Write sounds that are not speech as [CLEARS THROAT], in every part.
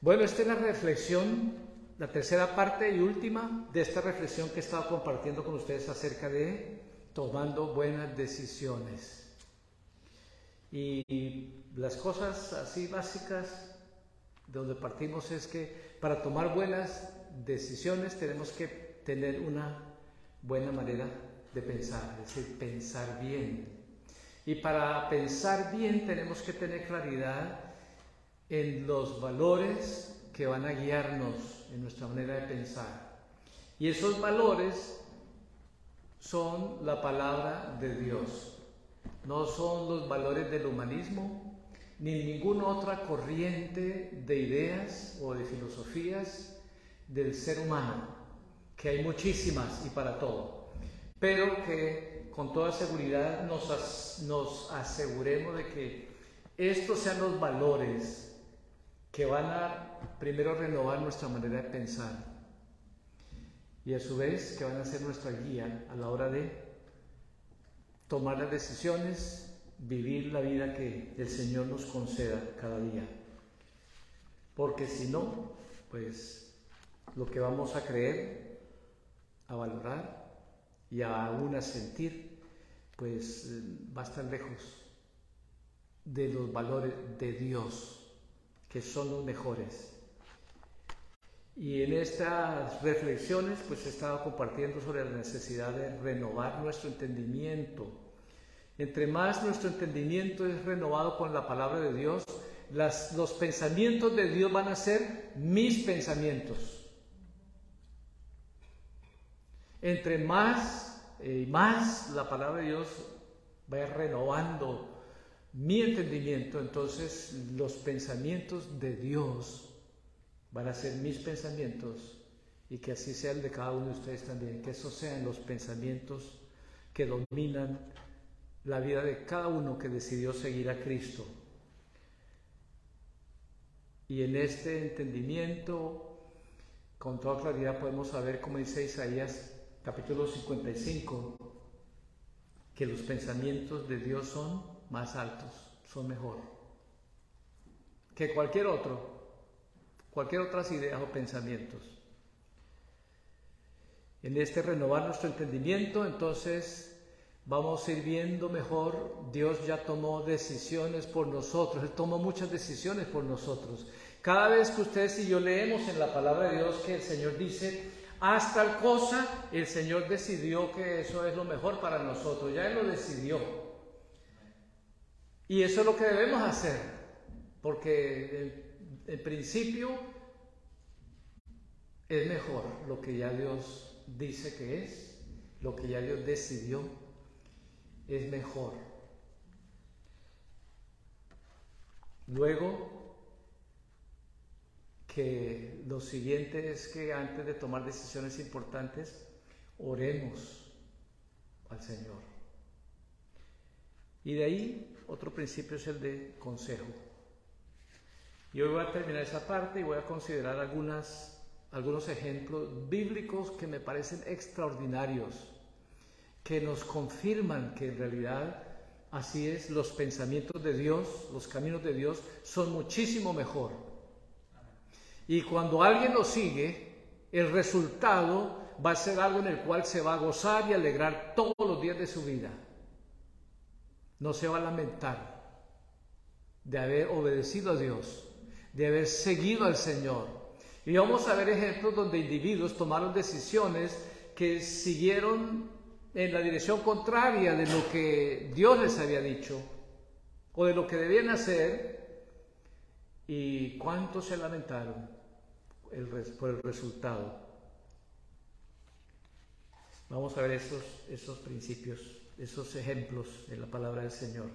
Bueno, esta es la reflexión, la tercera parte y última de esta reflexión que he estado compartiendo con ustedes acerca de tomando buenas decisiones. Y las cosas así básicas de donde partimos es que para tomar buenas decisiones tenemos que tener una buena manera de pensar, es decir, pensar bien. Y para pensar bien tenemos que tener claridad en los valores que van a guiarnos en nuestra manera de pensar. Y esos valores son la palabra de Dios. No son los valores del humanismo, ni ninguna otra corriente de ideas o de filosofías del ser humano, que hay muchísimas y para todo, pero que con toda seguridad nos, nos aseguremos de que estos sean los valores que van a primero renovar nuestra manera de pensar y a su vez que van a ser nuestra guía a la hora de tomar las decisiones, vivir la vida que el Señor nos conceda cada día. Porque si no, pues lo que vamos a creer, a valorar y aún a sentir, pues va a estar lejos de los valores de Dios que son los mejores. Y en estas reflexiones pues he estado compartiendo sobre la necesidad de renovar nuestro entendimiento. Entre más nuestro entendimiento es renovado con la palabra de Dios, los pensamientos de Dios van a ser mis pensamientos. Entre más y eh, más la palabra de Dios vaya renovando mi entendimiento, entonces los pensamientos de Dios van a ser mis pensamientos y que así sea el de cada uno de ustedes también, que esos sean los pensamientos que dominan la vida de cada uno que decidió seguir a Cristo. Y en este entendimiento, con toda claridad podemos saber, como dice Isaías capítulo 55, que los pensamientos de Dios son más altos, son mejor que cualquier otro, cualquier otras ideas o pensamientos. En este renovar nuestro entendimiento, entonces vamos a ir viendo mejor, Dios ya tomó decisiones por nosotros, Él tomó muchas decisiones por nosotros. Cada vez que ustedes y yo leemos en la palabra de Dios que el Señor dice, haz tal cosa, el Señor decidió que eso es lo mejor para nosotros, ya Él lo decidió. Y eso es lo que debemos hacer, porque en, principio es mejor lo que ya Dios dice que es, lo que ya Dios decidió, es mejor. Luego, que lo siguiente es que antes de tomar decisiones importantes, oremos al Señor. Y de ahí otro principio es el de consejo. Y hoy voy a terminar esa parte y voy a considerar algunos ejemplos bíblicos que me parecen extraordinarios, que nos confirman que en realidad así es, los pensamientos de Dios, los caminos de Dios son muchísimo mejor. Y cuando alguien lo sigue, el resultado va a ser algo en el cual se va a gozar y alegrar todos los días de su vida no se va a lamentar de haber obedecido a Dios, de haber seguido al Señor. Y vamos a ver ejemplos donde individuos tomaron decisiones que siguieron en la dirección contraria de lo que Dios les había dicho o de lo que debían hacer y cuántos se lamentaron por el resultado. Vamos a ver esos, esos principios esos ejemplos en la palabra del Señor.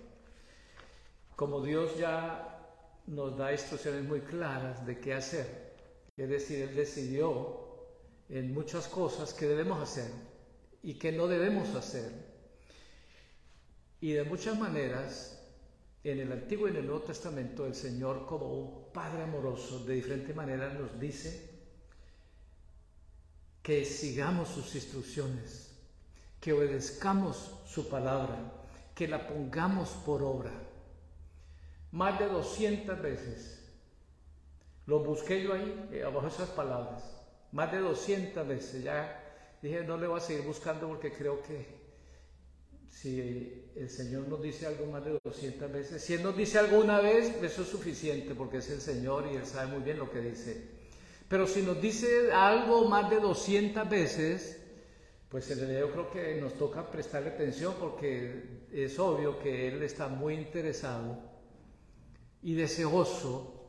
Como Dios ya nos da instrucciones muy claras de qué hacer, es decir, Él decidió en muchas cosas que debemos hacer y que no debemos hacer. Y de muchas maneras, en el Antiguo y en el Nuevo Testamento, el Señor como un Padre amoroso, de diferente manera nos dice que sigamos sus instrucciones que obedezcamos su palabra, que la pongamos por obra. Más de 200 veces Lo busqué yo ahí, eh, abajo esas palabras, más de 200 veces. Ya dije, no le voy a seguir buscando porque creo que si el Señor nos dice algo más de 200 veces, si Él nos dice algo una vez, eso es suficiente porque es el Señor y Él sabe muy bien lo que dice. Pero si nos dice algo más de 200 veces, pues en realidad yo creo que nos toca prestarle atención porque es obvio que Él está muy interesado y deseoso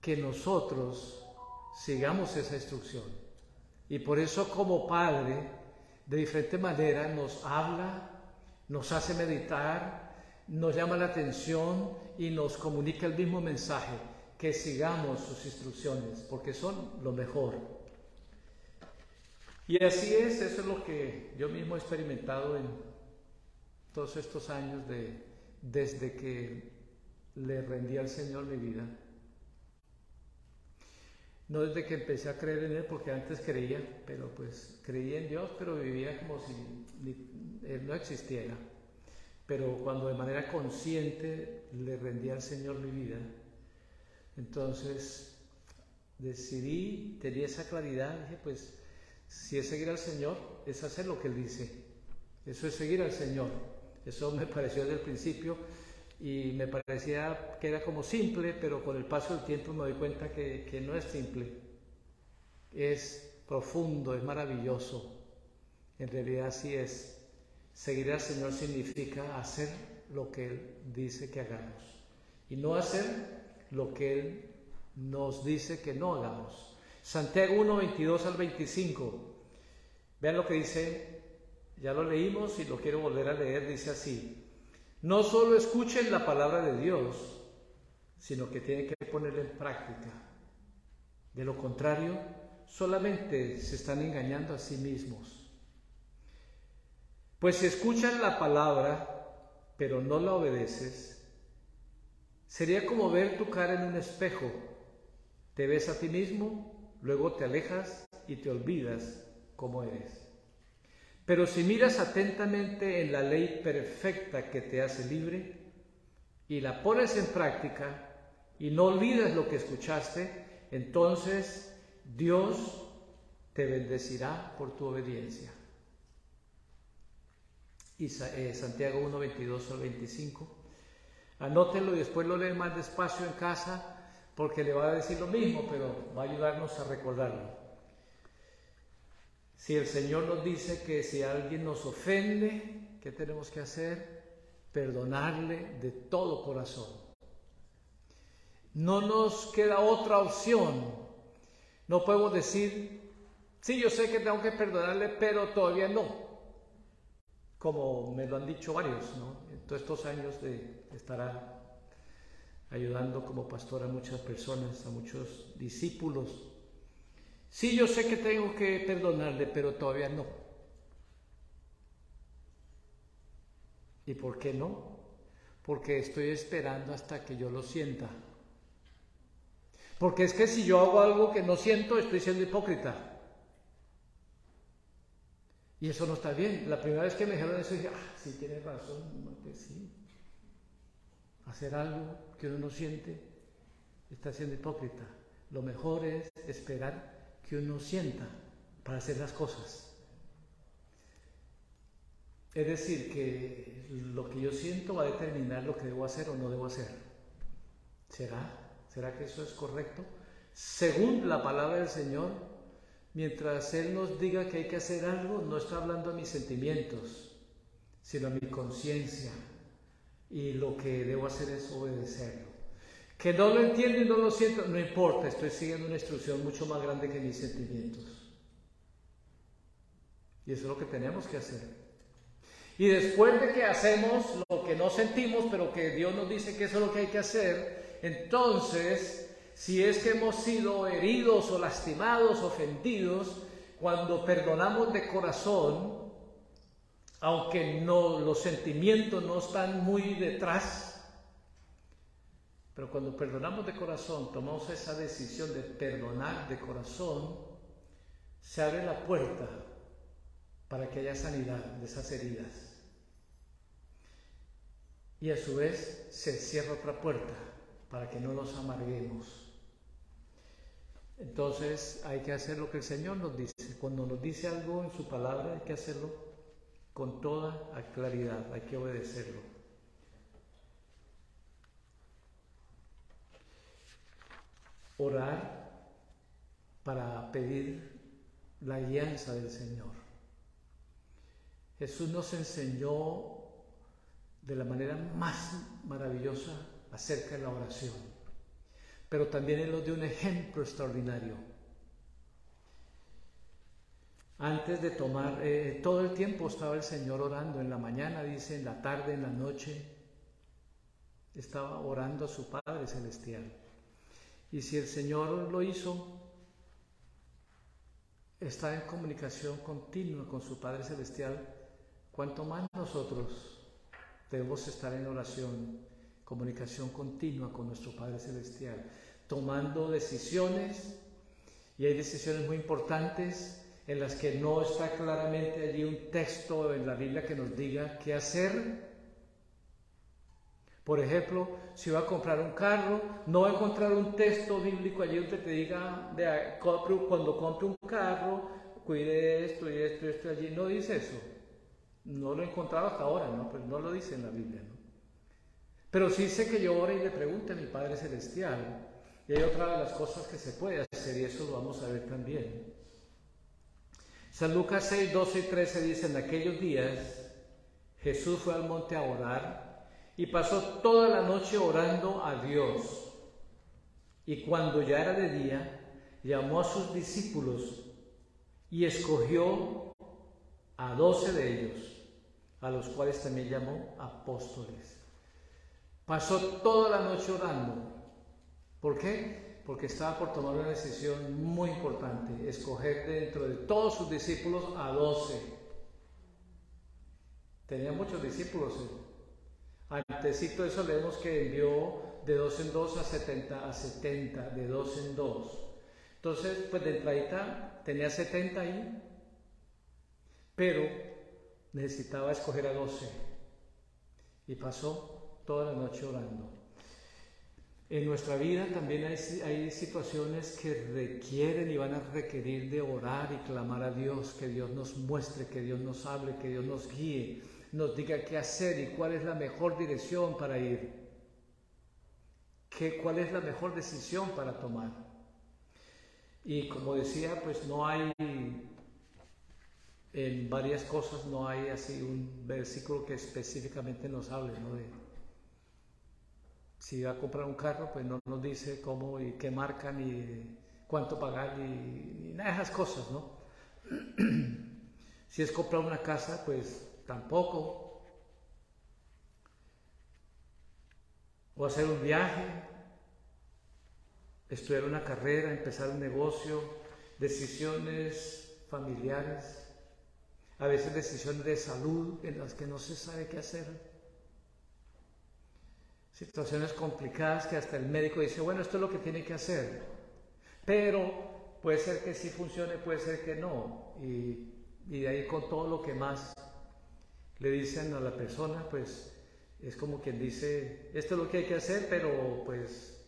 que nosotros sigamos esa instrucción. Y por eso como Padre, de diferente manera, nos habla, nos hace meditar, nos llama la atención y nos comunica el mismo mensaje, que sigamos sus instrucciones, porque son lo mejor. Y así es, eso es lo que yo mismo he experimentado en todos estos años de, desde que le rendí al Señor mi vida. No desde que empecé a creer en Él, porque antes creía, pero pues creía en Dios, pero vivía como si Él no existiera. Pero cuando de manera consciente le rendí al Señor mi vida, entonces decidí, tenía esa claridad, dije pues si es seguir al Señor, es hacer lo que Él dice. Eso es seguir al Señor. Eso me [LAUGHS] pareció desde el principio y me parecía que era como simple, pero con el paso del tiempo me doy cuenta que, que no es simple. Es profundo, es maravilloso. En realidad sí es. Seguir al Señor significa hacer lo que Él dice que hagamos y no hacer lo que Él nos dice que no hagamos. Santiago 1, 22 al 25. Vean lo que dice, ya lo leímos y lo quiero volver a leer, dice así. No solo escuchen la palabra de Dios, sino que tienen que ponerla en práctica. De lo contrario, solamente se están engañando a sí mismos. Pues si escuchan la palabra, pero no la obedeces, sería como ver tu cara en un espejo. Te ves a ti mismo luego te alejas y te olvidas cómo eres. Pero si miras atentamente en la ley perfecta que te hace libre y la pones en práctica y no olvidas lo que escuchaste, entonces Dios te bendecirá por tu obediencia. Eh, Santiago 1, 22 al 25. Anótenlo y después lo leen más despacio en casa porque le va a decir lo mismo, pero va a ayudarnos a recordarlo. Si el Señor nos dice que si alguien nos ofende, ¿qué tenemos que hacer? Perdonarle de todo corazón. No nos queda otra opción. No podemos decir, sí, yo sé que tengo que perdonarle, pero todavía no. Como me lo han dicho varios, ¿no? En todos estos años de estar ayudando como pastor a muchas personas, a muchos discípulos. Sí, yo sé que tengo que perdonarle, pero todavía no. ¿Y por qué no? Porque estoy esperando hasta que yo lo sienta. Porque es que si yo hago algo que no siento, estoy siendo hipócrita. Y eso no está bien. La primera vez que me dijeron eso, dije, ah, sí, tienes razón, que sí hacer algo que uno no siente, está siendo hipócrita. Lo mejor es esperar que uno sienta para hacer las cosas. Es decir, que lo que yo siento va a determinar lo que debo hacer o no debo hacer. ¿Será? ¿Será que eso es correcto? Según la palabra del Señor, mientras Él nos diga que hay que hacer algo, no está hablando a mis sentimientos, sino a mi conciencia, y lo que debo hacer es obedecerlo. Que no lo entiendo y no lo siento, no importa, estoy siguiendo una instrucción mucho más grande que mis sentimientos. Y eso es lo que tenemos que hacer. Y después de que hacemos lo que no sentimos, pero que Dios nos dice que eso es lo que hay que hacer, entonces, si es que hemos sido heridos o lastimados, ofendidos, cuando perdonamos de corazón, aunque no, los sentimientos no están muy detrás, pero cuando perdonamos de corazón, tomamos esa decisión de perdonar de corazón, se abre la puerta para que haya sanidad de esas heridas. Y a su vez se cierra otra puerta para que no nos amarguemos. Entonces hay que hacer lo que el Señor nos dice. Cuando nos dice algo en su palabra hay que hacerlo con toda claridad, hay que obedecerlo. Orar para pedir la alianza del Señor. Jesús nos enseñó de la manera más maravillosa acerca de la oración, pero también Él nos dio un ejemplo extraordinario. Antes de tomar, eh, todo el tiempo estaba el Señor orando, en la mañana, dice, en la tarde, en la noche, estaba orando a su Padre Celestial. Y si el Señor lo hizo, está en comunicación continua con su Padre Celestial, cuanto más nosotros debemos estar en oración, comunicación continua con nuestro Padre Celestial, tomando decisiones, y hay decisiones muy importantes en las que no está claramente allí un texto en la Biblia que nos diga qué hacer, por ejemplo, si va a comprar un carro, no va a encontrar un texto bíblico allí donde te diga, cuando compre un carro, cuide esto y esto y esto allí. No dice eso. No lo he encontrado hasta ahora, ¿no? Pues no lo dice en la Biblia, ¿no? Pero sí sé que yo ore y le pregunte a mi Padre Celestial. Y hay otra de las cosas que se puede hacer y eso lo vamos a ver también. San Lucas 6, 12 y 13 dice, en aquellos días Jesús fue al monte a orar y pasó toda la noche orando a Dios. Y cuando ya era de día, llamó a sus discípulos y escogió a doce de ellos, a los cuales también llamó apóstoles. Pasó toda la noche orando. ¿Por qué? Porque estaba por tomar una decisión muy importante, escoger dentro de todos sus discípulos a doce. Tenía muchos discípulos. ¿eh? Antecito eso leemos que envió de dos en dos a 70, a 70, de dos en dos. Entonces, pues de entradita tenía 70 ahí, pero necesitaba escoger a 12. Y pasó toda la noche orando. En nuestra vida también hay, situaciones que requieren y van a requerir de orar y clamar a Dios, que Dios nos muestre, que Dios nos hable, que Dios nos guíe nos diga qué hacer y cuál es la mejor dirección para ir, qué, cuál es la mejor decisión para tomar. Y como decía, pues no hay, en varias cosas no hay así un versículo que específicamente nos hable, ¿no? Si va a comprar un carro, pues no nos dice cómo y qué marca, ni cuánto pagar, ni, nada de esas cosas, ¿no? [CLEARS THROAT] si es comprar una casa, pues tampoco. O hacer un viaje, estudiar una carrera, empezar un negocio, decisiones familiares, a veces decisiones de salud en las que no se sabe qué hacer. Situaciones complicadas que hasta el médico dice, bueno, esto es lo que tiene que hacer. Pero puede ser que sí funcione, puede ser que no. Y, y de ahí con todo lo que más le dicen a la persona, pues es como quien dice, esto es lo que hay que hacer, pero pues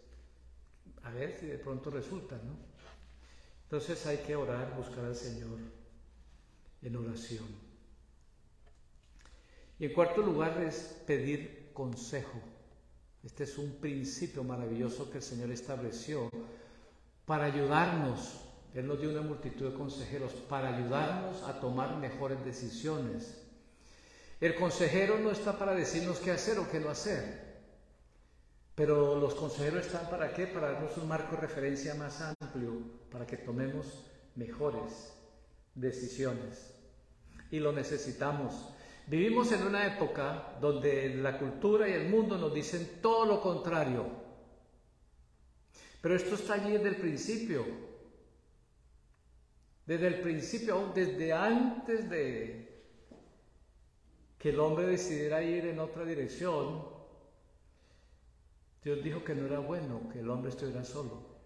a ver si de pronto resulta, ¿no? Entonces hay que orar, buscar al Señor en oración. Y en cuarto lugar es pedir consejo. Este es un principio maravilloso que el Señor estableció para ayudarnos. Él nos dio una multitud de consejeros para ayudarnos a tomar mejores decisiones el consejero no está para decirnos qué hacer o qué no hacer. Pero los consejeros están para qué? Para darnos un marco de referencia más amplio, para que tomemos mejores decisiones. Y lo necesitamos. Vivimos en una época donde la cultura y el mundo nos dicen todo lo contrario. Pero esto está allí desde el principio. Desde el principio, desde antes de, que el hombre decidiera ir en otra dirección, Dios dijo que no era bueno que el hombre estuviera solo.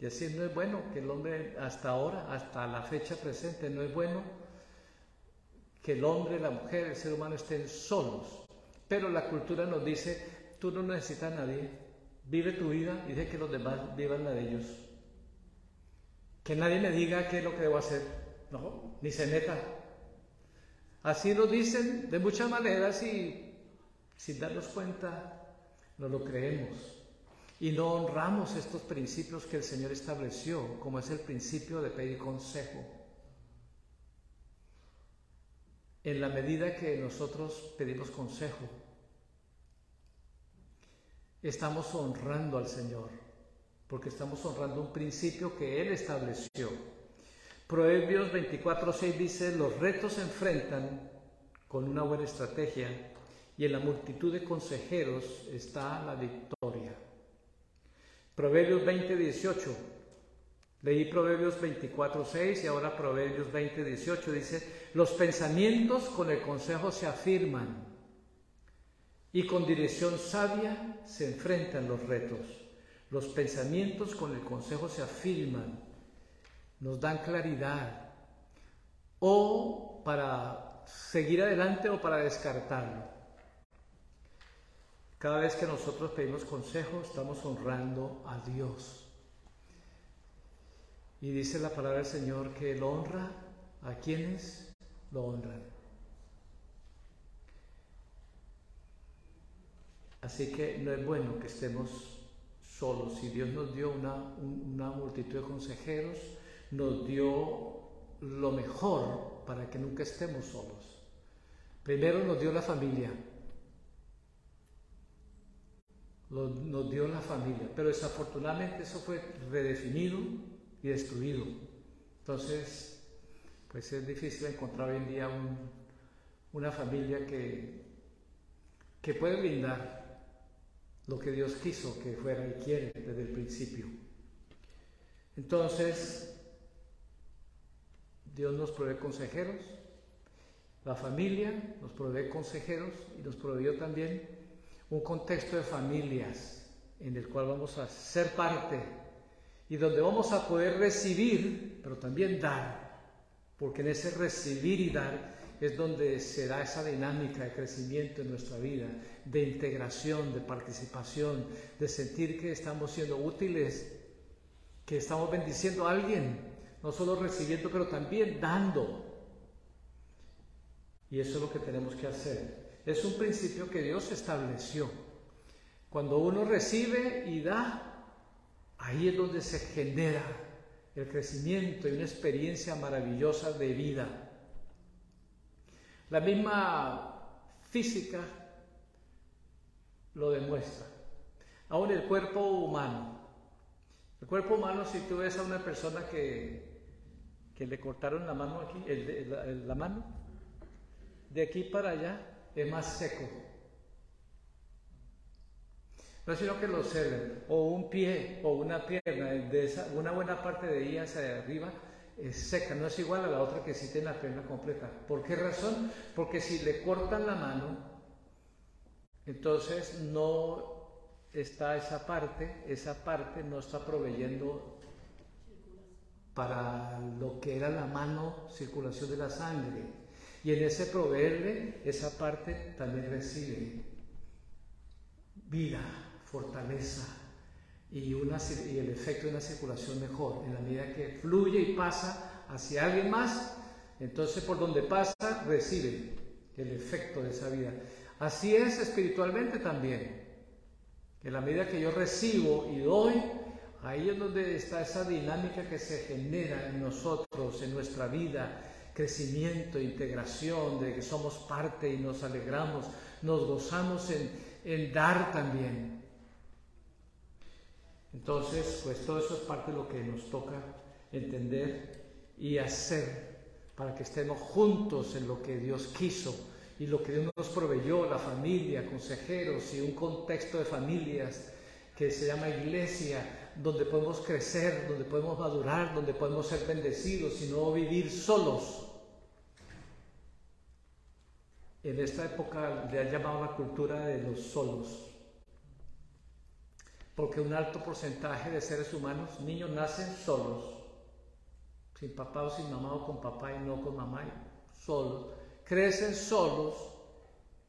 Y así no es bueno que el hombre hasta ahora, hasta la fecha presente, no es bueno que el hombre, la mujer, el ser humano estén solos. Pero la cultura nos dice, tú no necesitas a nadie, vive tu vida y deja que los demás vivan la de ellos. que nadie me diga qué es lo que debo hacer, no, ni se meta. Así lo dicen de muchas maneras y sin darnos cuenta no lo creemos y no honramos estos principios que el Señor estableció, como es el principio de pedir consejo. En la medida que nosotros pedimos consejo, estamos honrando al Señor, porque estamos honrando un principio que Él estableció. Proverbios 24:6 dice, los retos se enfrentan con una buena estrategia y en la multitud de consejeros está la victoria. Proverbios 20, 18. Leí Proverbios 24, 6 y ahora Proverbios 20, 18 dice, los pensamientos con el consejo se afirman y con dirección sabia se enfrentan los retos. Los pensamientos con el consejo se afirman, nos dan claridad o para seguir adelante o para descartarlo. Cada vez que nosotros pedimos consejo, estamos honrando a Dios. Y dice la palabra del Señor que Él honra a quienes lo honran. Así que no es bueno que estemos solos. Si Dios nos dio una, una multitud de consejeros, nos dio lo mejor para que nunca estemos solos. Primero nos dio la familia, nos dio la familia, pero desafortunadamente eso fue redefinido y destruido. Entonces, pues es difícil encontrar hoy en día una familia que, que puede brindar lo que Dios quiso que fuera y quiere desde el principio. Entonces, Dios nos provee consejeros, la familia nos provee consejeros y nos proveyó también un contexto de familias en el cual vamos a ser parte y donde vamos a poder recibir, pero también dar, porque en ese recibir y dar es donde se da esa dinámica de crecimiento en nuestra vida, de integración, de participación, de sentir que estamos siendo útiles, que estamos bendiciendo a alguien, no solo recibiendo, pero también dando. Y eso es lo que tenemos que hacer es un principio que Dios estableció. Cuando uno recibe y da, ahí es donde se genera el crecimiento y una experiencia maravillosa de vida. La misma física lo demuestra. Aún el cuerpo humano. El cuerpo humano, si tú ves a una persona que, que le cortaron la mano aquí, la mano, de aquí para allá, es más seco. No sino que lo ceden, o un pie o una pierna, de esa, una buena parte de ella hacia arriba es seca, no es igual a la otra que sí tiene la pierna completa. ¿Por qué razón? Porque si le cortan la mano, entonces no está esa parte, esa parte no está proveyendo para lo que era la mano, circulación de la sangre. Y en ese proveerle, esa parte también recibe vida, fortaleza y, una, y el efecto de una circulación mejor. En la medida que fluye y pasa hacia alguien más, entonces por donde pasa recibe el efecto de esa vida. Así es espiritualmente también. En la medida que yo recibo y doy, ahí es donde está esa dinámica que se genera en nosotros, en nuestra vida, crecimiento, integración, de que somos parte y nos alegramos, nos gozamos en, dar también. Entonces, pues todo eso es parte de lo que nos toca entender y hacer para que estemos juntos en lo que Dios quiso y lo que Dios nos proveyó, la familia, consejeros y un contexto de familias que se llama iglesia, donde podemos crecer, donde podemos madurar, donde podemos ser bendecidos y no vivir solos. En esta época le han llamado la cultura de los solos, porque un alto porcentaje de seres humanos, niños, nacen solos, sin papá o sin mamá o con papá y no con mamá, solos, crecen solos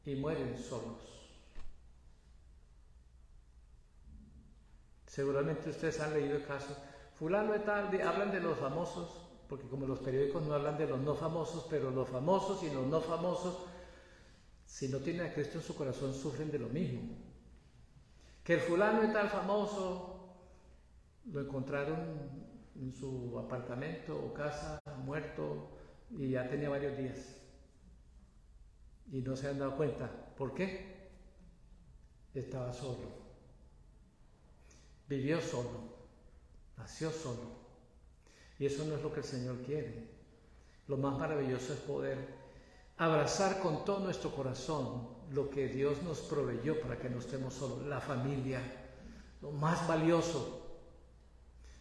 y mueren solos. Seguramente ustedes han leído el caso fulano de tal, hablan de los famosos, porque como los periódicos no hablan de los no famosos, pero los famosos y los no famosos, si no tienen a Cristo en su corazón, sufren de lo mismo. Que el fulano de tal famoso lo encontraron en su apartamento o casa muerto y ya tenía varios días. Y no se han dado cuenta. ¿Por qué? Estaba solo. Vivió solo. Nació solo. Y eso no es lo que el Señor quiere. Lo más maravilloso es poder abrazar con todo nuestro corazón lo que Dios nos proveyó para que no estemos solos, la familia, lo más valioso.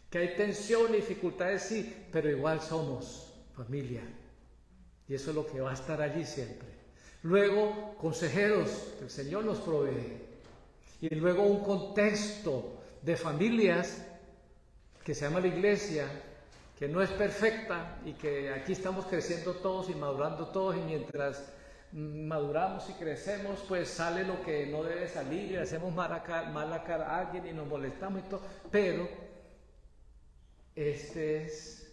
Que hay tensión y dificultades, sí, pero igual somos familia. Y eso es lo que va a estar allí siempre. Luego, consejeros que el Señor nos provee. Y luego un contexto de familias que se llama la iglesia, que no es perfecta y que aquí estamos creciendo todos y madurando todos y mientras maduramos y crecemos, pues sale lo que no debe salir y hacemos mala cara, mala cara a alguien y nos molestamos y todo. Pero este es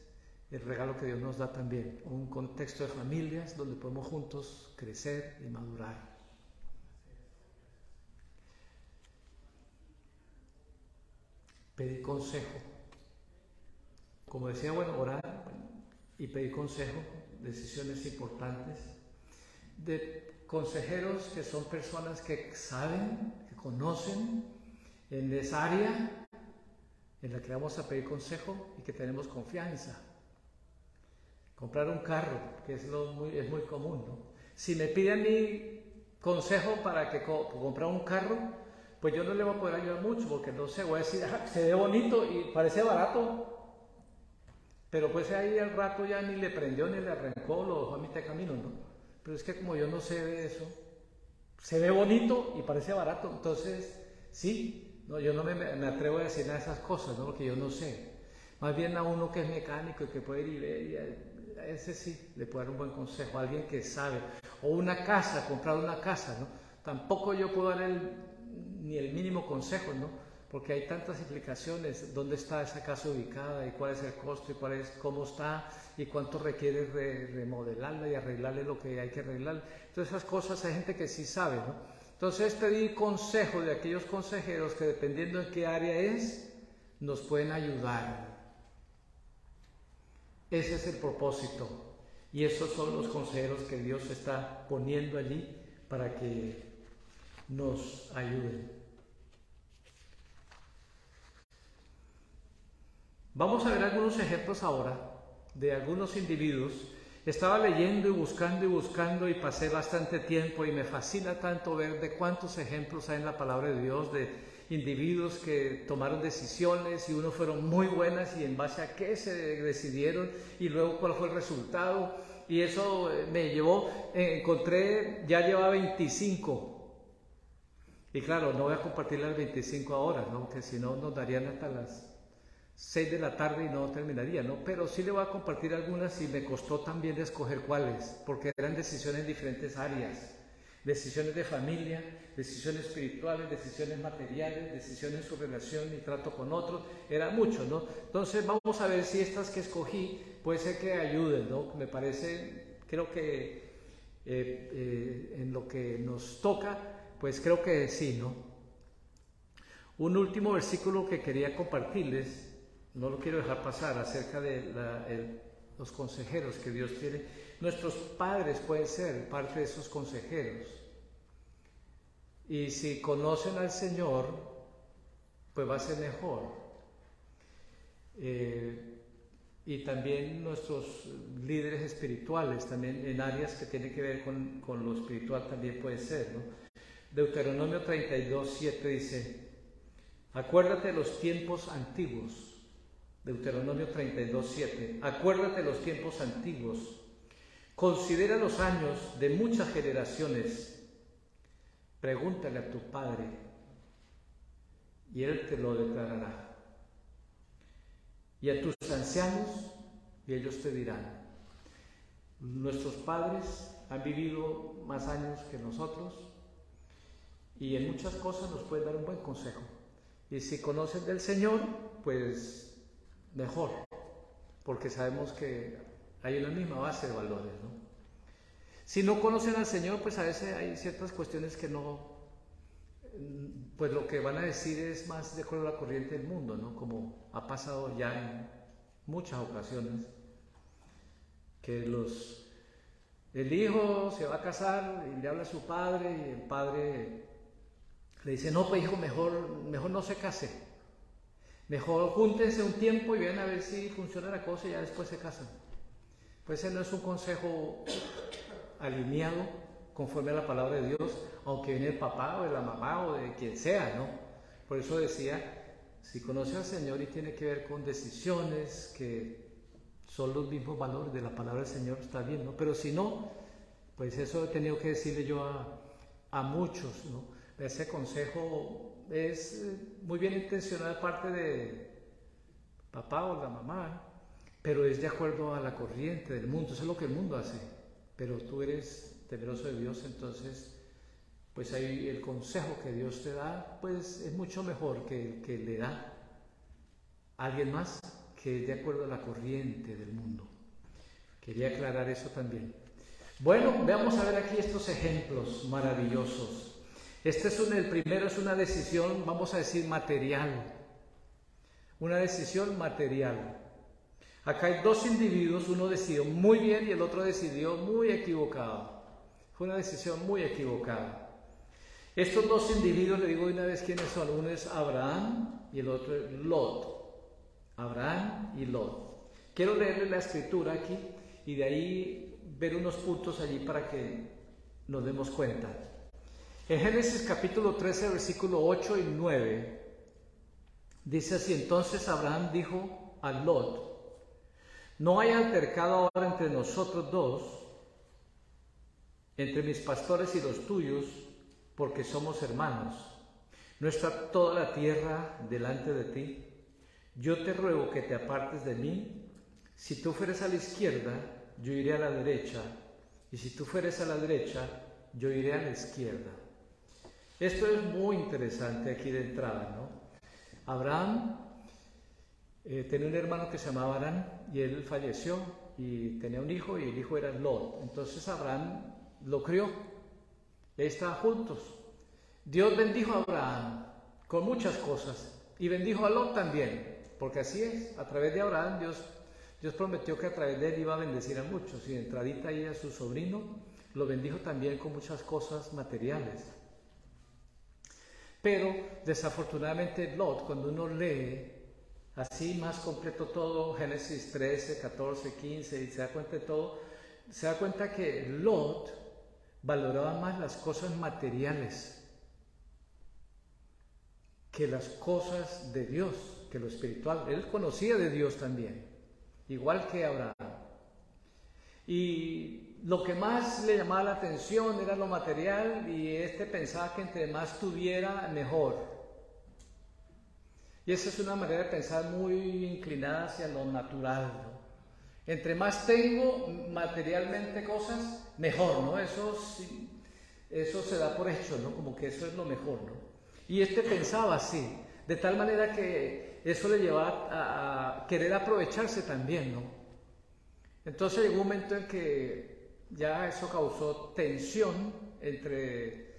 el regalo que Dios nos da también, un contexto de familias donde podemos juntos crecer y madurar. Pedir consejo. Como decía, bueno, orar y pedir consejo, decisiones importantes, de consejeros que son personas que saben, que conocen en esa área en la que vamos a pedir consejo y que tenemos confianza. Comprar un carro, que es, lo muy, es muy común, ¿no? Si me piden mi consejo para que comprar un carro, pues yo no le voy a poder ayudar mucho, porque no sé, voy a decir, ah, se ve bonito y parece barato, pero pues ahí al rato ya ni le prendió ni le arrancó, lo dejó a mitad de camino, ¿no? Pero es que como yo no sé de eso, se ve bonito y parece barato, entonces sí, no, yo no me, me atrevo a decir nada de esas cosas, ¿no? Porque yo no sé. Más bien a uno que es mecánico y que puede ir y ver, a ese sí le puedo dar un buen consejo, alguien que sabe. O una casa, comprar una casa, ¿no? Tampoco yo puedo dar ni el mínimo consejo, ¿no? Porque hay tantas implicaciones, dónde está esa casa ubicada y cuál es el costo y cuál es, cómo está y cuánto requiere remodelarla y arreglarle lo que hay que arreglar. Todas esas cosas hay gente que sí sabe, ¿no? Entonces pedir consejo de aquellos consejeros que dependiendo de qué área es, nos pueden ayudar. Ese es el propósito. Y esos son los consejeros que Dios está poniendo allí para que nos ayuden. Vamos a ver algunos ejemplos ahora de algunos individuos. Estaba leyendo y buscando y buscando y pasé bastante tiempo y me fascina tanto ver de cuántos ejemplos hay en la palabra de Dios de individuos que tomaron decisiones y unos fueron muy buenas y en base a qué se decidieron y luego cuál fue el resultado. Y eso eh, me llevó, eh, encontré, ya lleva 25. Y claro, no voy a compartir las 25 ahora, ¿no? si no nos darían hasta las 6 de la tarde y no terminaría, ¿no? Pero sí le voy a compartir algunas y me costó también escoger cuáles, porque eran decisiones en diferentes áreas. Decisiones de familia, decisiones espirituales, decisiones materiales, decisiones en su relación y trato con otros, era mucho, ¿no? Entonces vamos a ver si estas que escogí puede ser que ayuden, ¿no? Me parece, creo que eh, eh, en lo que nos toca, pues creo que sí, ¿no? Un último versículo que quería compartirles no lo quiero dejar pasar acerca de los consejeros que Dios tiene. Nuestros padres pueden ser parte de esos consejeros. Y si conocen al Señor, pues va a ser mejor. Eh, y también nuestros líderes espirituales, también en áreas que tienen que ver con, lo espiritual también puede ser. ¿no? Deuteronomio 32, 7 dice, acuérdate de los tiempos antiguos Deuteronomio 32, 7. Acuérdate los tiempos antiguos. Considera los años de muchas generaciones. Pregúntale a tu padre y él te lo declarará. Y a tus ancianos y ellos te dirán. Nuestros padres han vivido más años que nosotros y en muchas cosas nos pueden dar un buen consejo. Y si conocen del Señor, pues mejor, porque sabemos que hay una misma base de valores, ¿no? Si no conocen al Señor, pues a veces hay ciertas cuestiones que no, pues lo que van a decir es más de acuerdo a la corriente del mundo, ¿no? Como ha pasado ya en muchas ocasiones, que los, el hijo se va a casar y le habla a su padre y el padre le dice, no, pues hijo, mejor, mejor no se case. Mejor júntense un tiempo y vean a ver si funciona la cosa y ya después se casan. Pues ese no es un consejo alineado conforme a la palabra de Dios, aunque viene el papá o de la mamá o de quien sea, ¿no? Por eso decía, si conoce al Señor y tiene que ver con decisiones que son los mismos valores de la palabra del Señor, está bien, ¿no? Pero si no, pues eso he tenido que decirle yo a, a muchos, ¿no? Ese consejo es eh, muy bien intencionado de parte de papá o la mamá, pero es de acuerdo a la corriente del mundo, eso es lo que el mundo hace. Pero tú eres temeroso de Dios, entonces, pues ahí el consejo que Dios te da, pues es mucho mejor que el que le da alguien más que es de acuerdo a la corriente del mundo. Quería aclarar eso también. Bueno, veamos a ver aquí estos ejemplos maravillosos. Este es un, el primero es una decisión, vamos a decir, material. Una decisión material. Acá hay dos individuos, uno decidió muy bien y el otro decidió muy equivocado. Fue una decisión muy equivocada. Estos dos individuos, le digo una vez quiénes son, uno es Abraham y el otro es Lot. Abraham y Lot. Quiero leerle la escritura aquí y de ahí ver unos puntos allí para que nos demos cuenta. En Génesis capítulo 13, versículo 8 y 9, dice así, entonces Abraham dijo a Lot, no hay altercado ahora entre nosotros dos, entre mis pastores y los tuyos, porque somos hermanos. No está toda la tierra delante de ti. Yo te ruego que te apartes de mí. Si tú fueres a la izquierda, yo iré a la derecha. Y si tú fueres a la derecha, yo iré a la izquierda. Esto es muy interesante aquí de entrada, ¿no? Abraham eh, tenía un hermano que se llamaba Abraham y él falleció y tenía un hijo y el hijo era Lot. Entonces Abraham lo crió ahí estaban juntos. Dios bendijo a Abraham con muchas cosas y bendijo a Lot también, porque así es, a través de Abraham Dios, Dios prometió que a través de él iba a bendecir a muchos y de entradita ahí a su sobrino lo bendijo también con muchas cosas materiales. Pero desafortunadamente Lot, cuando uno lee así más completo todo, Génesis 13, 14, 15, y se da cuenta de todo, se da cuenta que Lot valoraba más las cosas materiales que las cosas de Dios, que lo espiritual. Él conocía de Dios también, igual que Abraham. Y lo que más le llamaba la atención era lo material y este pensaba que entre más tuviera, mejor. Y esa es una manera de pensar muy inclinada hacia lo natural. Entre más tengo materialmente cosas, mejor, ¿no? Eso, eso se da por hecho, ¿no? Como que eso es lo mejor, ¿no? Y este pensaba así, de tal manera que eso le llevaba a, a querer aprovecharse también, ¿no? Entonces llegó un momento en que ya eso causó tensión entre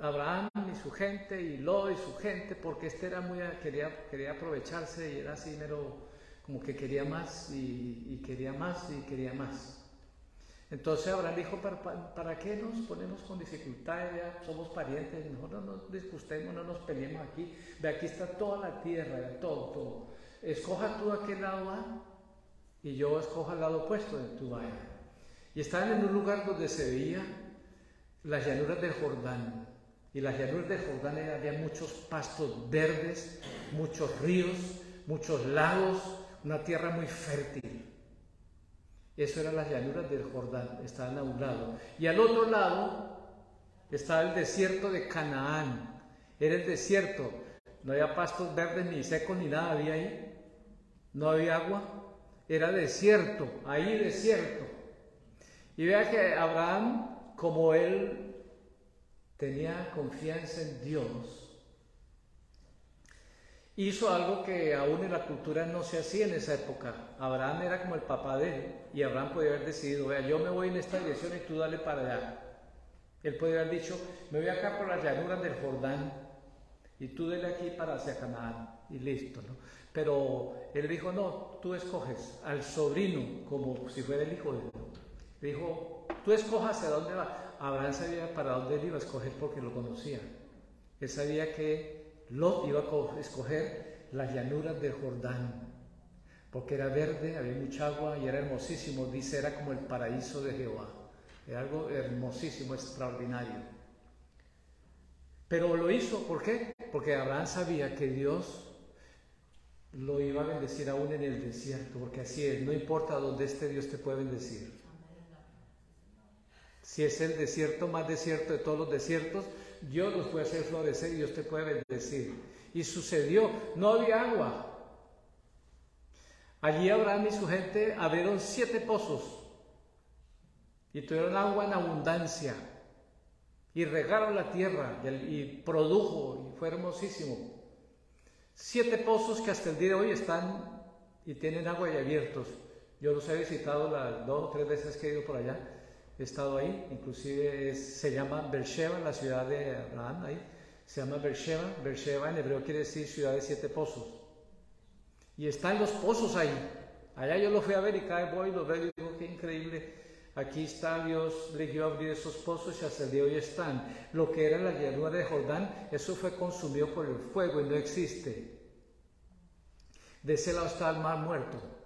Abraham y su gente y Lot y su gente, porque este era muy, quería, quería aprovecharse y era así mero, como que quería más y, quería más y quería más. Entonces Abraham dijo, ¿para, ¿para, qué nos ponemos con dificultades? Ya somos parientes, mejor no nos disgustemos, no nos peleemos aquí. Ve, aquí está toda la tierra, todo, todo. Escoja tú a qué lado va y yo escoja al lado opuesto de tu vaya. Y estaban en un lugar donde se veía las llanuras del Jordán. Y las llanuras de Jordán había muchos pastos verdes, muchos ríos, muchos lagos, una tierra muy fértil. Eso eran las llanuras del Jordán, estaban a un lado. Y al otro lado estaba el desierto de Canaán. Era el desierto, no había pastos verdes ni secos ni nada había ahí. No había agua, era desierto, ahí desierto. Y vea que Abraham, como él tenía confianza en Dios, hizo algo que aún en la cultura no se hacía en esa época. Abraham era como el papá de él y Abraham podía haber decidido, vea, yo me voy en esta dirección y tú dale para allá. Él podría haber dicho, me voy acá por las llanuras del Jordán y tú dale aquí para hacia Canaán y listo, ¿no? Pero él dijo, no, tú escoges al sobrino como si fuera el hijo de él. Dijo, tú escojas hacia dónde va. Abraham sabía para dónde él iba a escoger porque lo conocía. Él sabía que Lot iba a escoger las llanuras del Jordán, porque era verde, había mucha agua y era hermosísimo. Dice, era como el paraíso de Jehová. Era algo hermosísimo, extraordinario. Pero lo hizo, ¿por qué? Porque Abraham sabía que Dios lo iba a bendecir aún en el desierto, porque así es, no importa dónde esté, Dios te puede bendecir. Si es el desierto más desierto de todos los desiertos, Dios los puede hacer florecer y Dios te puede bendecir. Y sucedió, no había agua. Allí Abraham y su gente abrieron siete pozos y tuvieron agua en abundancia y regaron la tierra y, produjo y fue hermosísimo. Siete pozos que hasta el día de hoy están y tienen agua y abiertos. Yo los he visitado las dos o tres veces que he ido por allá. He estado ahí, inclusive se llama Beersheba, la ciudad de Abraham, ahí. Se llama Beersheba. Beersheba en hebreo quiere decir ciudad de siete pozos. Y están los pozos ahí. Allá yo los fui a ver y cada vez voy y los veo y digo, qué increíble. Aquí está Dios, le dio a abrir esos pozos y hasta el día hoy están. Lo que era la llanura de Jordán, eso fue consumido por el fuego y no existe. De ese lado está el mar muerto.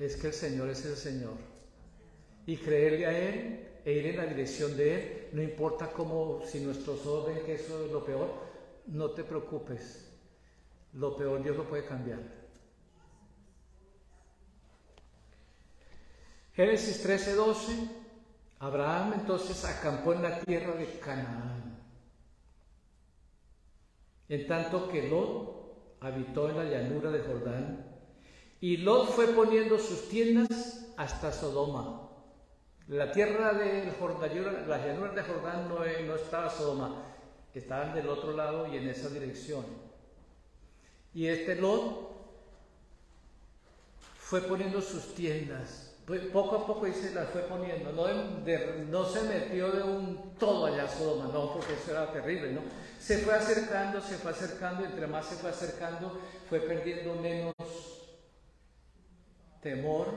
Es que el Señor es el Señor. Y creerle a Él e ir en la dirección de Él, no importa cómo, si nuestros ojos ven que eso es lo peor, no te preocupes. Lo peor Dios lo puede cambiar. Génesis 13, 12. Abraham entonces acampó en la tierra de Canaán. En tanto que Lot habitó en la llanura de Jordán y Lot fue poniendo sus tiendas hasta Sodoma. La tierra de Jordán, las llanuras de Jordán no, no estaba Sodoma, estaban del otro lado y en esa dirección. Y este Lot fue poniendo sus tiendas. Poco a poco dice, las fue poniendo. No, no se metió de un todo allá a Sodoma, no, porque eso era terrible, ¿no? Se fue acercando, se fue acercando, entre más se fue acercando, fue perdiendo menos temor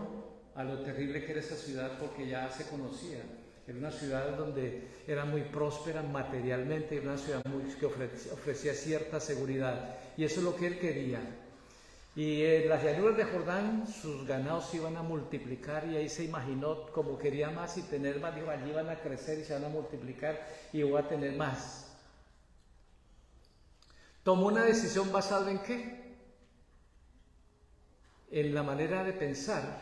a lo terrible que era esa ciudad porque ya se conocía. Era una ciudad donde era muy próspera materialmente, era una ciudad que ofrecía, cierta seguridad. Y eso es lo que él quería. Y en las llanuras de Jordán sus ganados se iban a multiplicar y ahí se imaginó como quería más y tener más, dijo, allí van a crecer y se van a multiplicar y voy a tener más. Tomó una decisión basada en qué? En la manera de pensar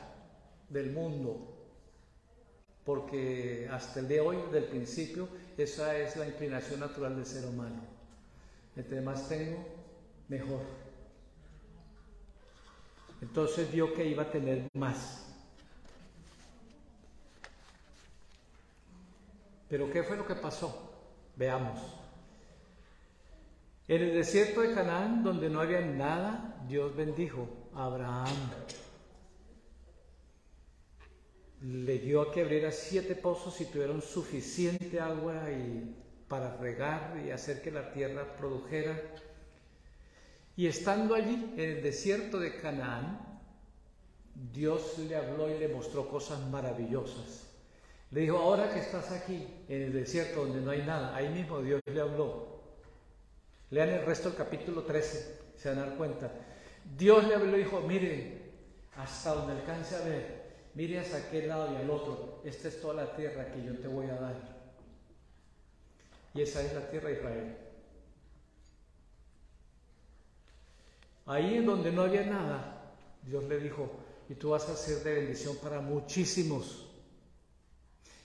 del mundo, porque hasta el de hoy, del principio, esa es la inclinación natural del ser humano. Entre más tengo, mejor. Entonces vio que iba a tener más. Pero ¿qué fue lo que pasó? Veamos. En el desierto de Canaán, donde no había nada, Dios bendijo Abraham. Le dio a que abriera siete pozos y tuvieron suficiente agua y para regar y hacer que la tierra produjera. Y estando allí, en el desierto de Canaán, Dios le habló y le mostró cosas maravillosas. Le dijo, ahora que estás aquí, en el desierto donde no hay nada, ahí mismo Dios le habló. Lean el resto del capítulo 13, se van a dar cuenta. Dios le habló y dijo, mire, hasta donde alcance a ver, mire hacia aquel lado y al otro, esta es toda la tierra que yo te voy a dar. Y esa es la tierra de Israel. Ahí en donde no había nada, Dios le dijo, y tú vas a ser de bendición para muchísimos.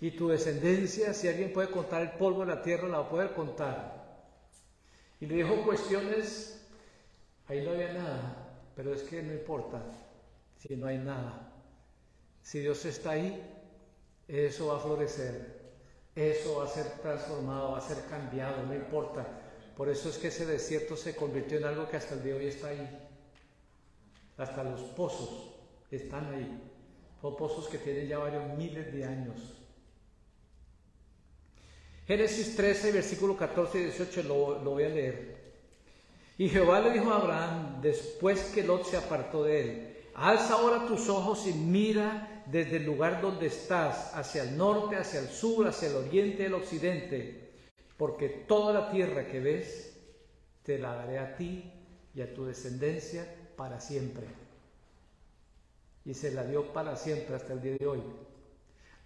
Y tu descendencia, si alguien puede contar el polvo de la tierra, la va a poder contar. Y le dijo cuestiones, ahí no había nada, pero es que no importa si no hay nada. Si Dios está ahí, eso va a florecer, eso va a ser transformado, va a ser cambiado, no importa. Por eso es que ese desierto se convirtió en algo que hasta el día de hoy está ahí. Hasta los pozos están ahí. Son pozos que tienen ya varios miles de años. Génesis 13, versículo 14 y 18 lo, lo voy a leer. Y Jehová le dijo a Abraham, después que Lot se apartó de él, alza ahora tus ojos y mira desde el lugar donde estás, hacia el norte, hacia el sur, hacia el oriente el occidente, porque toda la tierra que ves te la daré a ti y a tu descendencia para siempre. Y se la dio para siempre hasta el día de hoy.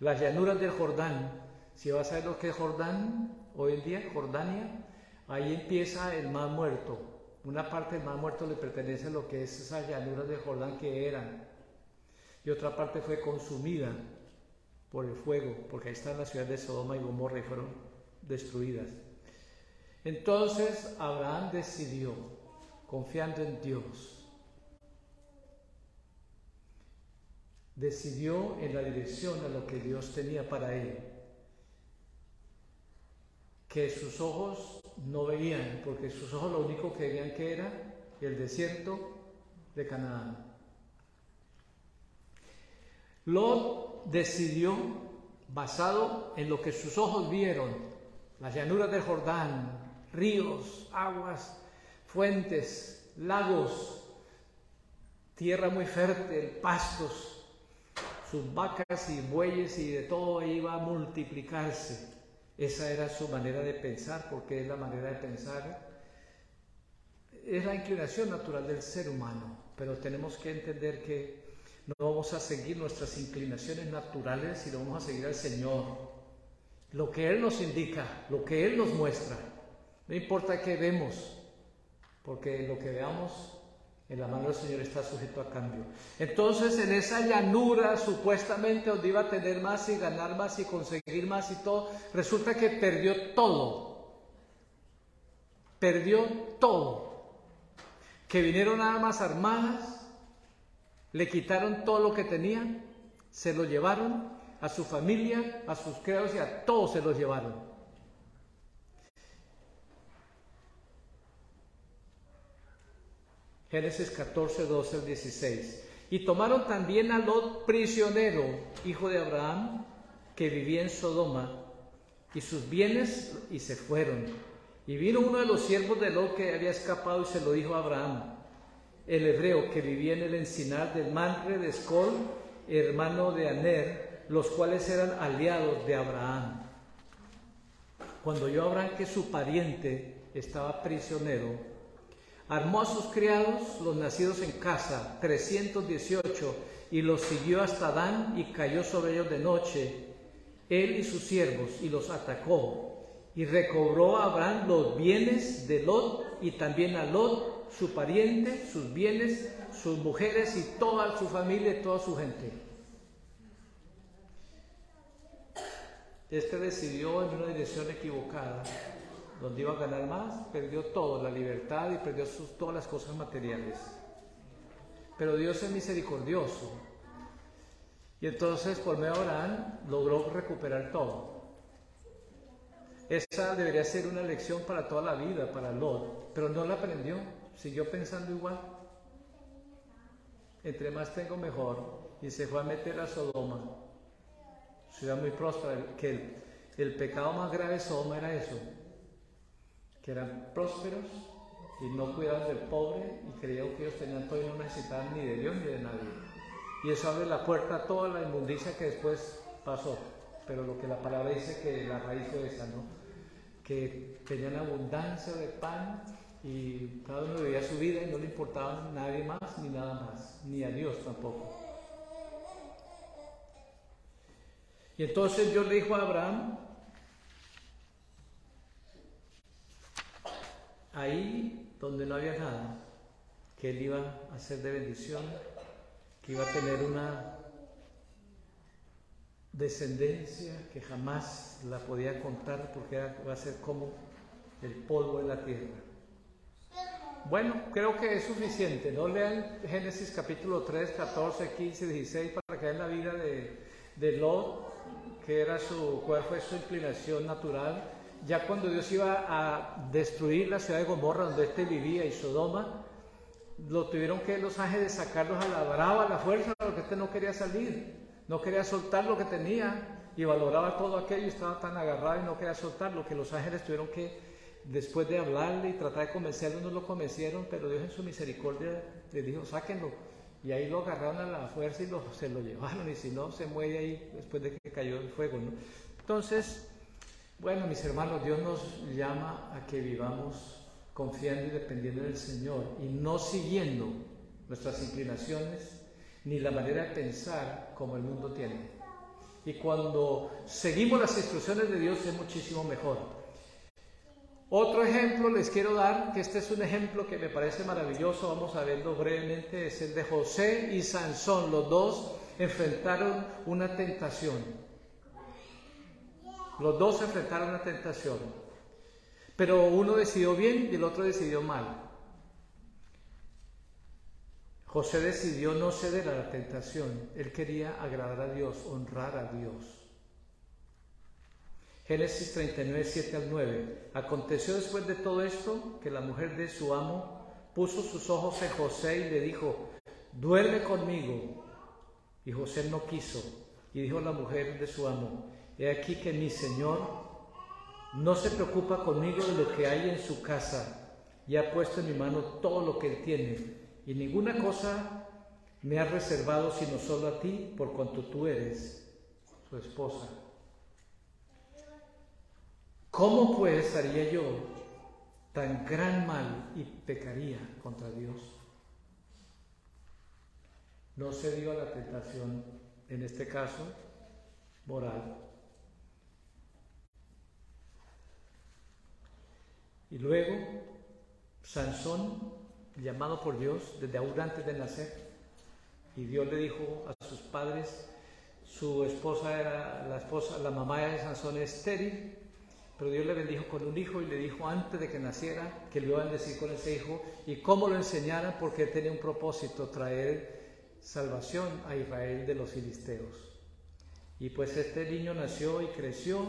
Las llanuras del Jordán, si vas a ver lo que es Jordán, hoy en día, Jordania, ahí empieza el mar muerto. Una parte del mar muerto le pertenece a lo que es esas llanuras de Jordán que eran. Y otra parte fue consumida por el fuego, porque ahí están las ciudades de Sodoma y Gomorra y fueron destruidas. Entonces Abraham decidió, confiando en Dios, decidió en la dirección a lo que Dios tenía para él. Que sus ojos no veían, porque sus ojos lo único que veían que era el desierto de Canaán. Lot decidió, basado en lo que sus ojos vieron, las llanuras del Jordán, ríos, aguas, fuentes, lagos, tierra muy fértil, pastos, sus vacas y bueyes y de todo iba a multiplicarse. Esa era su manera de pensar, porque es la manera de pensar, es la inclinación natural del ser humano, pero tenemos que entender que no vamos a seguir nuestras inclinaciones naturales, sino vamos a seguir al Señor. Lo que Él nos indica, lo que Él nos muestra, no importa qué vemos, porque lo que veamos en la mano del Señor está sujeto a cambio. Entonces, en esa llanura, supuestamente donde iba a tener más y ganar más y conseguir más y todo, resulta que perdió todo. Perdió todo. Que vinieron armas armadas, le quitaron todo lo que tenía, se lo llevaron a su familia, a sus criados y a todos se los llevaron. Génesis 14, 12 al 16. Y tomaron también a Lot prisionero, hijo de Abraham, que vivía en Sodoma, y sus bienes, y se fueron. Y vino uno de los siervos de Lot que había escapado y se lo dijo a Abraham, el hebreo que vivía en el encinar del Manre de Escol, hermano de Aner, los cuales eran aliados de Abraham. Cuando yo Abraham que su pariente estaba prisionero, Armó a sus criados, los nacidos en casa, 318, y los siguió hasta Dan y cayó sobre ellos de noche, él y sus siervos, y los atacó. Y recobró a Abraham los bienes de Lot y también a Lot, su pariente, sus bienes, sus mujeres y toda su familia y toda su gente. Este decidió en una dirección equivocada donde iba a ganar más, perdió todo, la libertad y perdió sus, todas las cosas materiales. Pero Dios es misericordioso. Y entonces por medio de Abraham logró recuperar todo. Esa debería ser una lección para toda la vida, para Lot, pero no la aprendió, siguió pensando igual. Entre más tengo mejor. Y se fue a meter a Sodoma, ciudad muy próspera, que el, el pecado más grave de Sodoma era eso, que eran prósperos y no cuidaban del pobre y creían que ellos tenían todo y no necesitaban ni de Dios ni de nadie. Y eso abre la puerta a toda la inmundicia que después pasó. Pero lo que la palabra dice que la raíz fue esa, ¿no? Que tenían abundancia de pan y cada uno vivía su vida y no le importaba nadie más ni nada más, ni a Dios tampoco. Y entonces Dios le dijo a Abraham, ahí donde no había nada, que él iba a ser de bendición, que iba a tener una descendencia que jamás la podía contar porque va a ser como el polvo de la tierra. Bueno, creo que es suficiente. No lean Génesis capítulo 3, 14, 15, 16 para que vean la vida de, de Lot, que era su, cuál fue su inclinación natural ya cuando Dios iba a destruir la ciudad de Gomorra donde éste vivía y Sodoma, lo tuvieron que los ángeles sacarlos a la brava, a la fuerza, porque este no quería salir, no quería soltar lo que tenía y valoraba todo aquello y estaba tan agarrado y no quería soltarlo que los ángeles tuvieron que, después de hablarle y tratar de convencerlo, no lo convencieron, pero Dios en su misericordia le dijo, sáquenlo. Y ahí lo agarraron a la fuerza y lo, se lo llevaron, y si no, se muere ahí después de que cayó el fuego. Entonces, bueno, mis hermanos, Dios nos llama a que vivamos confiando y dependiendo del Señor y no siguiendo nuestras inclinaciones ni la manera de pensar como el mundo tiene. Y cuando seguimos las instrucciones de Dios es muchísimo mejor. Otro ejemplo les quiero dar, que este es un ejemplo que me parece maravilloso, vamos a verlo brevemente, es el de José y Sansón. Los dos enfrentaron una tentación. Los dos enfrentaron una tentación. Pero uno decidió bien y el otro decidió mal. José decidió no ceder a la tentación. Él quería agradar a Dios, honrar a Dios. Génesis 39, 7 al 9. Aconteció después de todo esto que la mujer de su amo puso sus ojos en José y le dijo, duerme conmigo. Y José no quiso. Y dijo la mujer de su amo, he aquí que mi Señor no se preocupa conmigo de lo que hay en su casa y ha puesto en mi mano todo lo que él tiene y ninguna cosa me ha reservado sino solo a ti, por cuanto tú eres su esposa. ¿Cómo pues haría yo tan gran mal y pecaría contra Dios? No se dio a la tentación, en este caso, moral. Y luego, Sansón llamado por Dios desde aún antes de nacer. Y Dios le dijo a sus padres, su esposa era la esposa, la mamá de Sansón estéril, pero Dios le bendijo con un hijo y le dijo antes de que naciera que le iba a bendecir con ese hijo y cómo lo enseñara porque tenía un propósito, traer salvación a Israel de los filisteos. Y pues este niño nació y creció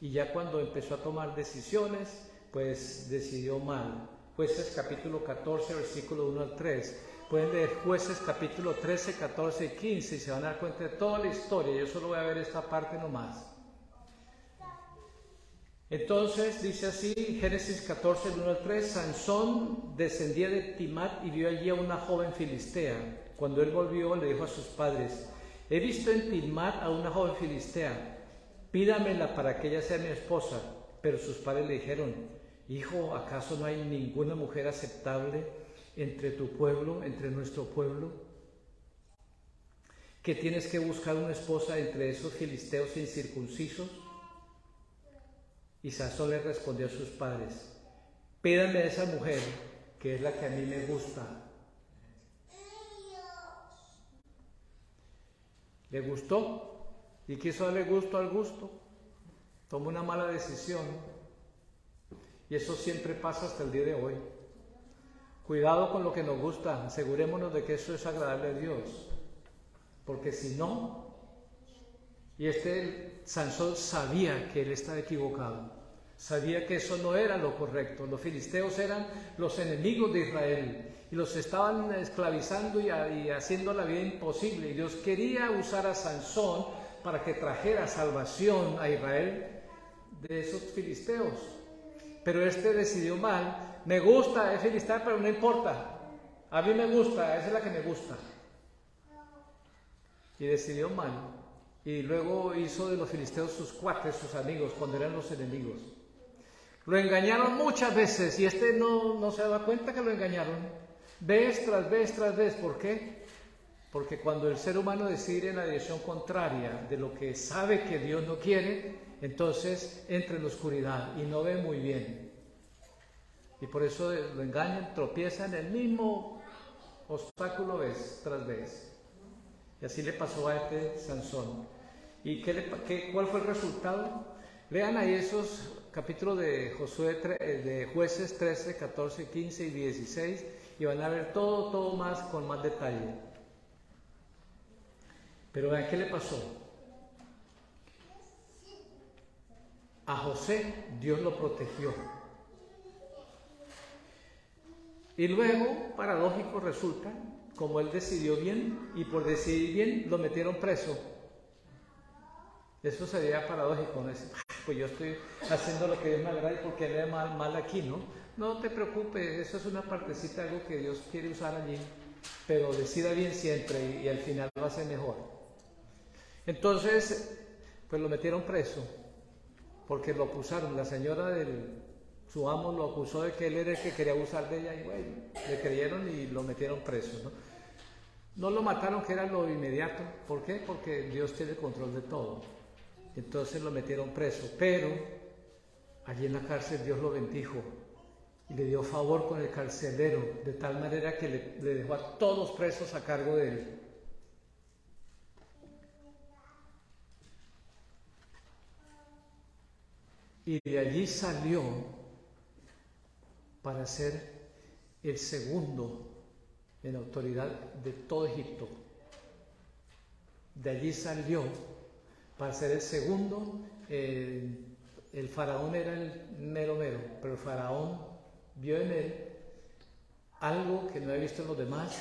y ya cuando empezó a tomar decisiones, pues decidió mal. Jueces capítulo 14, versículo 1 al 3. Pueden leer Jueces capítulo 13, 14 y 15 y se van a dar cuenta de toda la historia. Yo solo voy a ver esta parte nomás. Entonces dice así, Génesis 14, 1 al 3, Sansón descendía de Timat y vio allí a una joven filistea. Cuando él volvió le dijo a sus padres, he visto en Timat a una joven filistea, pídamela para que ella sea mi esposa. Pero sus padres le dijeron, Hijo, ¿acaso no hay ninguna mujer aceptable entre tu pueblo, entre nuestro pueblo? ¿Que tienes que buscar una esposa entre esos filisteos incircuncisos? Y Sansón le respondió a sus padres, pídame a esa mujer que es la que a mí me gusta. ¿Le gustó? ¿Y quiso darle gusto al gusto? Tomó una mala decisión y eso siempre pasa hasta el día de hoy. Cuidado con lo que nos gusta, asegurémonos de que eso es agradable a Dios. Porque si no, y este Sansón sabía que él estaba equivocado, sabía que eso no era lo correcto. Los filisteos eran los enemigos de Israel y los estaban esclavizando y, haciendo la vida imposible. Y Dios quería usar a Sansón para que trajera salvación a Israel de esos filisteos pero este decidió mal. Me gusta, es filisteo, pero no importa. A mí me gusta, esa es la que me gusta. Y decidió mal. Y luego hizo de los filisteos sus cuates, sus amigos, cuando eran los enemigos. Lo engañaron muchas veces y este no, no se daba cuenta que lo engañaron. Vez tras vez tras vez. ¿Por qué? Porque cuando el ser humano decide en la dirección contraria de lo que sabe que Dios no quiere, entonces entra en la oscuridad y no ve muy bien. Y por eso lo engañan, tropiezan en el mismo obstáculo vez tras vez. Y así le pasó a este Sansón. ¿Y qué qué, cuál fue el resultado? Lean ahí esos capítulos de, Josué, de jueces 13, 14, 15 y 16 y van a ver todo, todo más con más detalle. Pero vean qué le pasó. A José Dios lo protegió. Y luego, paradójico resulta, como él decidió bien y por decidir bien lo metieron preso. Eso sería paradójico, ¿no? pues yo estoy haciendo lo que Dios me agrada y porque le mal, mal aquí, ¿no? No te preocupes, eso es una partecita, algo que Dios quiere usar allí, pero decida bien siempre y, al final va a ser mejor. Entonces, pues lo metieron preso, porque lo acusaron, la señora del, su amo lo acusó de que él era el que quería abusar de ella y bueno, le creyeron y lo metieron preso, ¿no? No lo mataron, que era lo inmediato. ¿Por qué? Porque Dios tiene control de todo. Entonces lo metieron preso. Pero allí en la cárcel Dios lo bendijo y le dio favor con el carcelero, de tal manera que le dejó a todos presos a cargo de él. Y de allí salió para ser el segundo en autoridad de todo Egipto. De allí salió para ser el segundo. el faraón era el mero mero, pero el faraón vio en él algo que no había visto en los demás,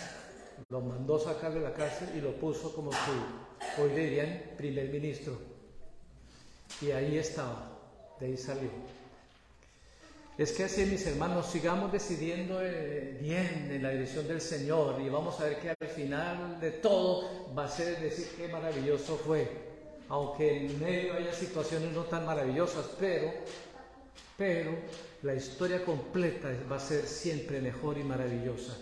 lo mandó sacar de la cárcel y lo puso como su, hoy dirían, primer ministro. Y ahí estaba, de ahí salió. Es que así, mis hermanos, sigamos decidiendo eh, bien en la dirección del Señor y vamos a ver que al final de todo va a ser decir qué maravilloso fue. Aunque en medio haya situaciones no tan maravillosas, pero, pero la historia completa va a ser siempre mejor y maravillosa.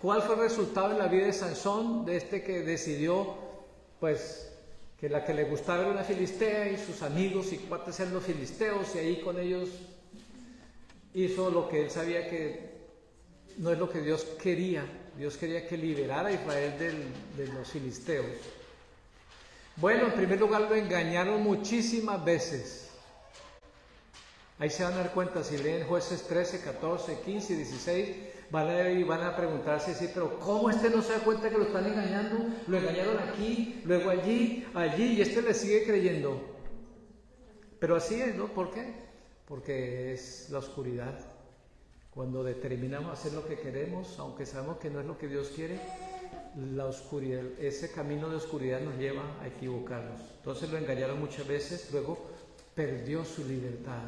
¿Cuál fue el resultado en la vida de Sansón, de este que decidió, pues, que la que le gustaba era una filistea y sus amigos y cuates eran los filisteos y ahí con ellos hizo lo que él sabía que no es lo que Dios quería. Dios quería que liberara a Israel de los filisteos. Bueno, en primer lugar lo engañaron muchísimas veces. Ahí se van a dar cuenta, si leen jueces 13, 14, 15 y 16, van a, y van a preguntarse, sí, pero ¿cómo este no se da cuenta que lo están engañando? Lo engañaron aquí, luego allí, allí, y este le sigue creyendo. Pero así es, ¿no? ¿Por qué? porque es la oscuridad. Cuando determinamos hacer lo que queremos, aunque sabemos que no es lo que Dios quiere, la oscuridad, ese camino de oscuridad nos lleva a equivocarnos. Entonces lo engañaron muchas veces, luego perdió su libertad.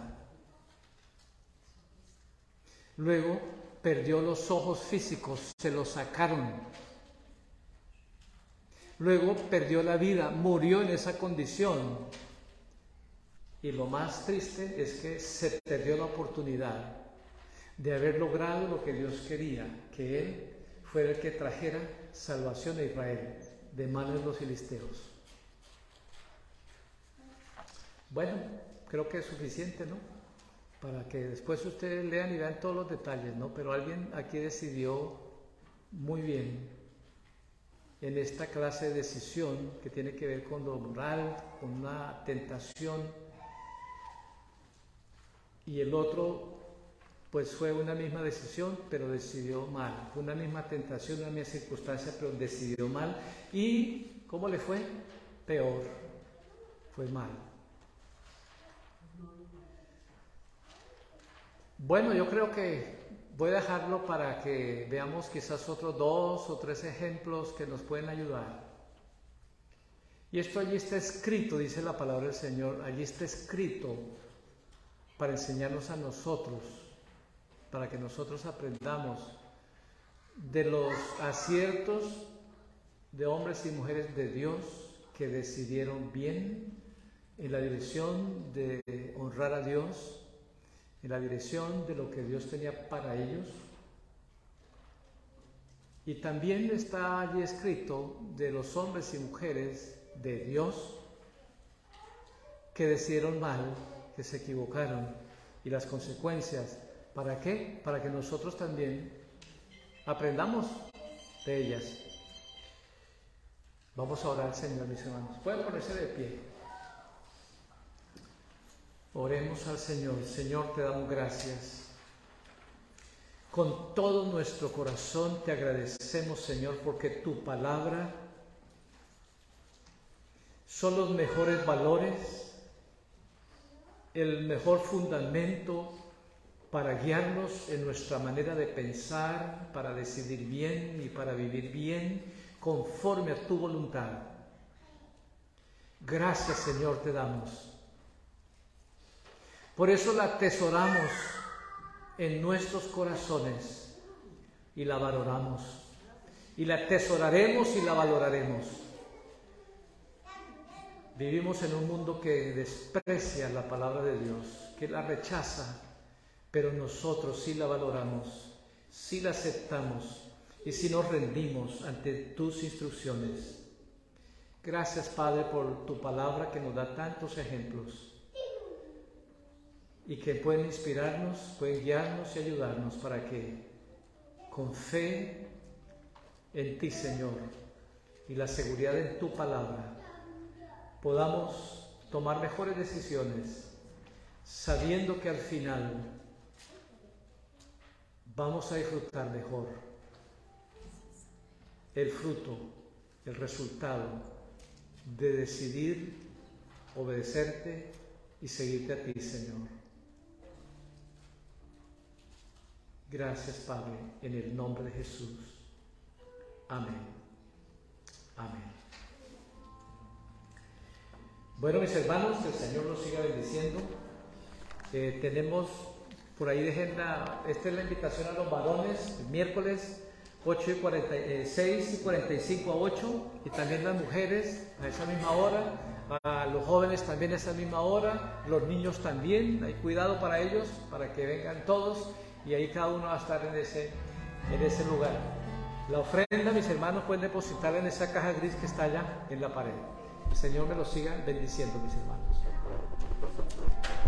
Luego perdió los ojos físicos, se los sacaron. Luego perdió la vida, murió en esa condición. Y lo más triste es que se perdió la oportunidad de haber logrado lo que Dios quería, que Él fuera el que trajera salvación a Israel de manos de los filisteos. Bueno, creo que es suficiente, ¿no? Para que después ustedes lean y vean todos los detalles, ¿no? Pero alguien aquí decidió muy bien en esta clase de decisión que tiene que ver con lo moral, con una tentación y el otro pues fue una misma decisión, pero decidió mal. Fue una misma tentación, una misma circunstancia, pero decidió mal. ¿Y cómo le fue? Peor. Fue mal. Bueno, yo creo que voy a dejarlo para que veamos quizás otros dos o tres ejemplos que nos pueden ayudar. Y esto allí está escrito, dice la palabra del Señor, allí está escrito para enseñarnos a nosotros, para que nosotros aprendamos de los aciertos de hombres y mujeres de Dios que decidieron bien en la dirección de honrar a Dios, en la dirección de lo que Dios tenía para ellos. Y también está allí escrito de los hombres y mujeres de Dios que decidieron mal que se equivocaron y las consecuencias. ¿Para qué? Para que nosotros también aprendamos de ellas. Vamos a orar, Señor, mis hermanos. Pueden ponerse de pie. Oremos al Señor. Señor, te damos gracias. Con todo nuestro corazón te agradecemos, Señor, porque tu palabra son los mejores valores el mejor fundamento para guiarnos en nuestra manera de pensar, para decidir bien y para vivir bien conforme a tu voluntad. Gracias Señor te damos. Por eso la atesoramos en nuestros corazones y la valoramos. Y la atesoraremos y la valoraremos. Vivimos en un mundo que desprecia la palabra de Dios, que la rechaza, pero nosotros sí la valoramos, sí la aceptamos y sí nos rendimos ante tus instrucciones. Gracias Padre por tu palabra que nos da tantos ejemplos y que pueden inspirarnos, pueden guiarnos y ayudarnos para que con fe en ti Señor y la seguridad en tu palabra podamos tomar mejores decisiones, sabiendo que al final vamos a disfrutar mejor el fruto, el resultado de decidir obedecerte y seguirte a ti, Señor. Gracias, Padre, en el nombre de Jesús. Amén. Amén. Bueno, mis hermanos, que el Señor los siga bendiciendo. Eh, tenemos por ahí de agenda, esta es la invitación a los varones, miércoles 8 y 46 y 45 a 8, y también las mujeres a esa misma hora, a los jóvenes también a esa misma hora, los niños también, hay cuidado para ellos, para que vengan todos, y ahí cada uno va a estar en ese, en ese lugar. La ofrenda, mis hermanos, pueden depositar en esa caja gris que está allá en la pared. El Señor me lo siga bendiciendo, mis hermanos.